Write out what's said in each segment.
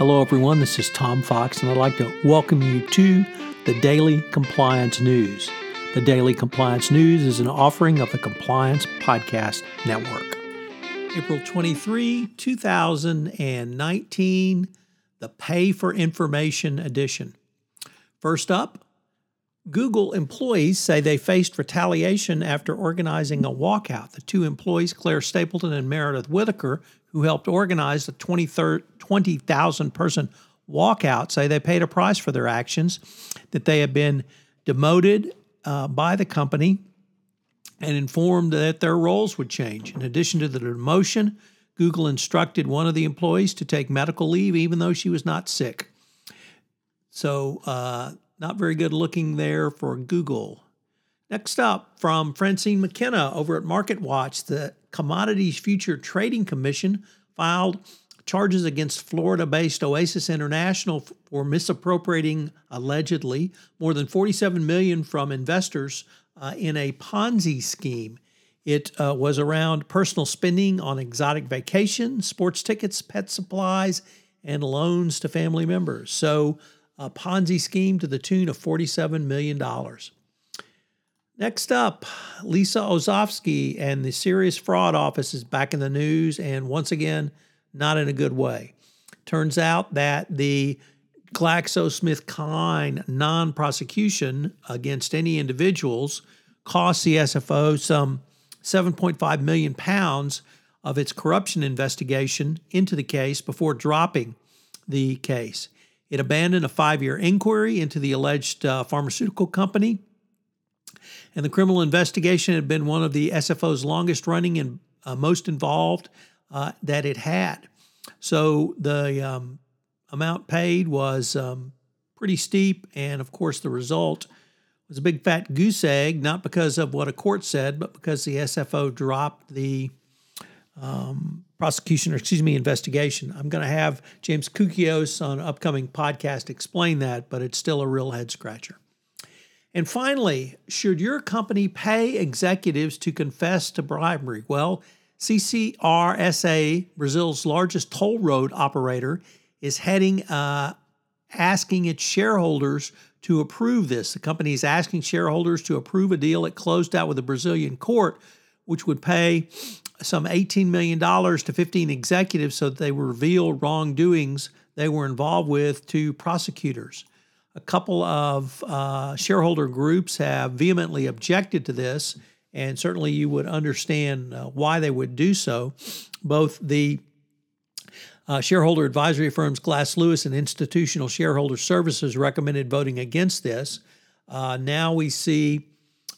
Hello everyone, this is Tom Fox and I'd like to welcome you to the Daily Compliance News. The Daily Compliance News is an offering of the Compliance Podcast Network. April 23, 2019, the Pay for Information edition. First up, Google employees say they faced retaliation after organizing a walkout. The two employees, Claire Stapleton and Meredith Whittaker, who helped organize the 20,000 person walkout, say they paid a price for their actions, that they have been demoted uh, by the company and informed that their roles would change. In addition to the demotion, Google instructed one of the employees to take medical leave even though she was not sick. So, uh, not very good looking there for Google. Next up, from Francine McKenna over at MarketWatch, the Commodities Future Trading Commission filed charges against Florida based Oasis International for misappropriating, allegedly, more than 47 million from investors uh, in a Ponzi scheme. It uh, was around personal spending on exotic vacations, sports tickets, pet supplies, and loans to family members. So, a Ponzi scheme to the tune of $47 million. Next up, Lisa Ozovsky and the Serious Fraud Office is back in the news, and once again, not in a good way. Turns out that the GlaxoSmithKline non prosecution against any individuals cost the SFO some 7.5 million pounds of its corruption investigation into the case before dropping the case. It abandoned a five year inquiry into the alleged uh, pharmaceutical company. And the criminal investigation had been one of the SFO's longest running and uh, most involved uh, that it had. So the um, amount paid was um, pretty steep. And of course, the result was a big fat goose egg, not because of what a court said, but because the SFO dropped the um, prosecution, or excuse me, investigation. I'm going to have James Koukios on an upcoming podcast explain that, but it's still a real head scratcher. And finally, should your company pay executives to confess to bribery? Well, CCRSA, Brazil's largest toll road operator, is heading uh, asking its shareholders to approve this. The company is asking shareholders to approve a deal it closed out with a Brazilian court, which would pay some $18 million to 15 executives so that they reveal wrongdoings they were involved with to prosecutors. A couple of uh, shareholder groups have vehemently objected to this, and certainly you would understand uh, why they would do so. Both the uh, shareholder advisory firms Glass Lewis and Institutional Shareholder Services recommended voting against this. Uh, now we see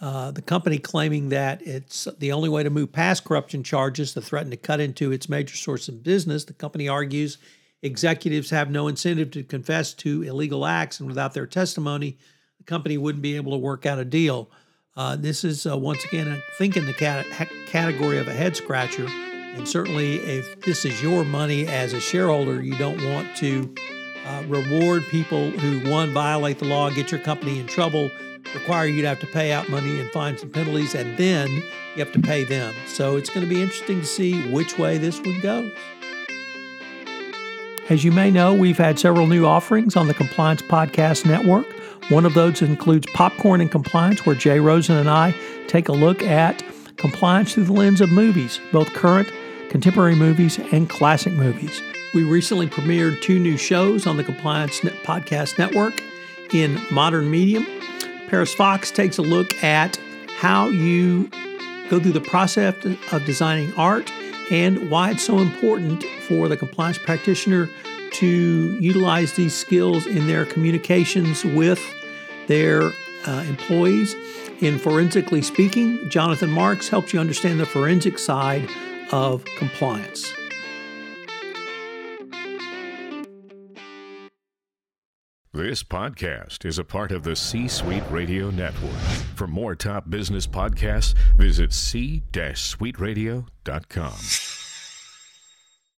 uh, the company claiming that it's the only way to move past corruption charges to threaten to cut into its major source of business. The company argues executives have no incentive to confess to illegal acts, and without their testimony, the company wouldn't be able to work out a deal. Uh, this is uh, once again, I think, in the cat- category of a head scratcher. And certainly, if this is your money as a shareholder, you don't want to uh, reward people who, one, violate the law, get your company in trouble, require you to have to pay out money and fines and penalties, and then you have to pay them. So it's going to be interesting to see which way this one goes. As you may know, we've had several new offerings on the Compliance Podcast Network. One of those includes Popcorn and Compliance, where Jay Rosen and I take a look at compliance through the lens of movies, both current, contemporary movies, and classic movies. We recently premiered two new shows on the Compliance Podcast Network in Modern Medium Paris Fox takes a look at how you go through the process of designing art and why it's so important for the compliance practitioner to utilize these skills in their communications with their uh, employees. In Forensically Speaking, Jonathan Marks helps you understand the forensic side of compliance. This podcast is a part of the C Suite Radio Network. For more top business podcasts, visit c-suiteradio.com.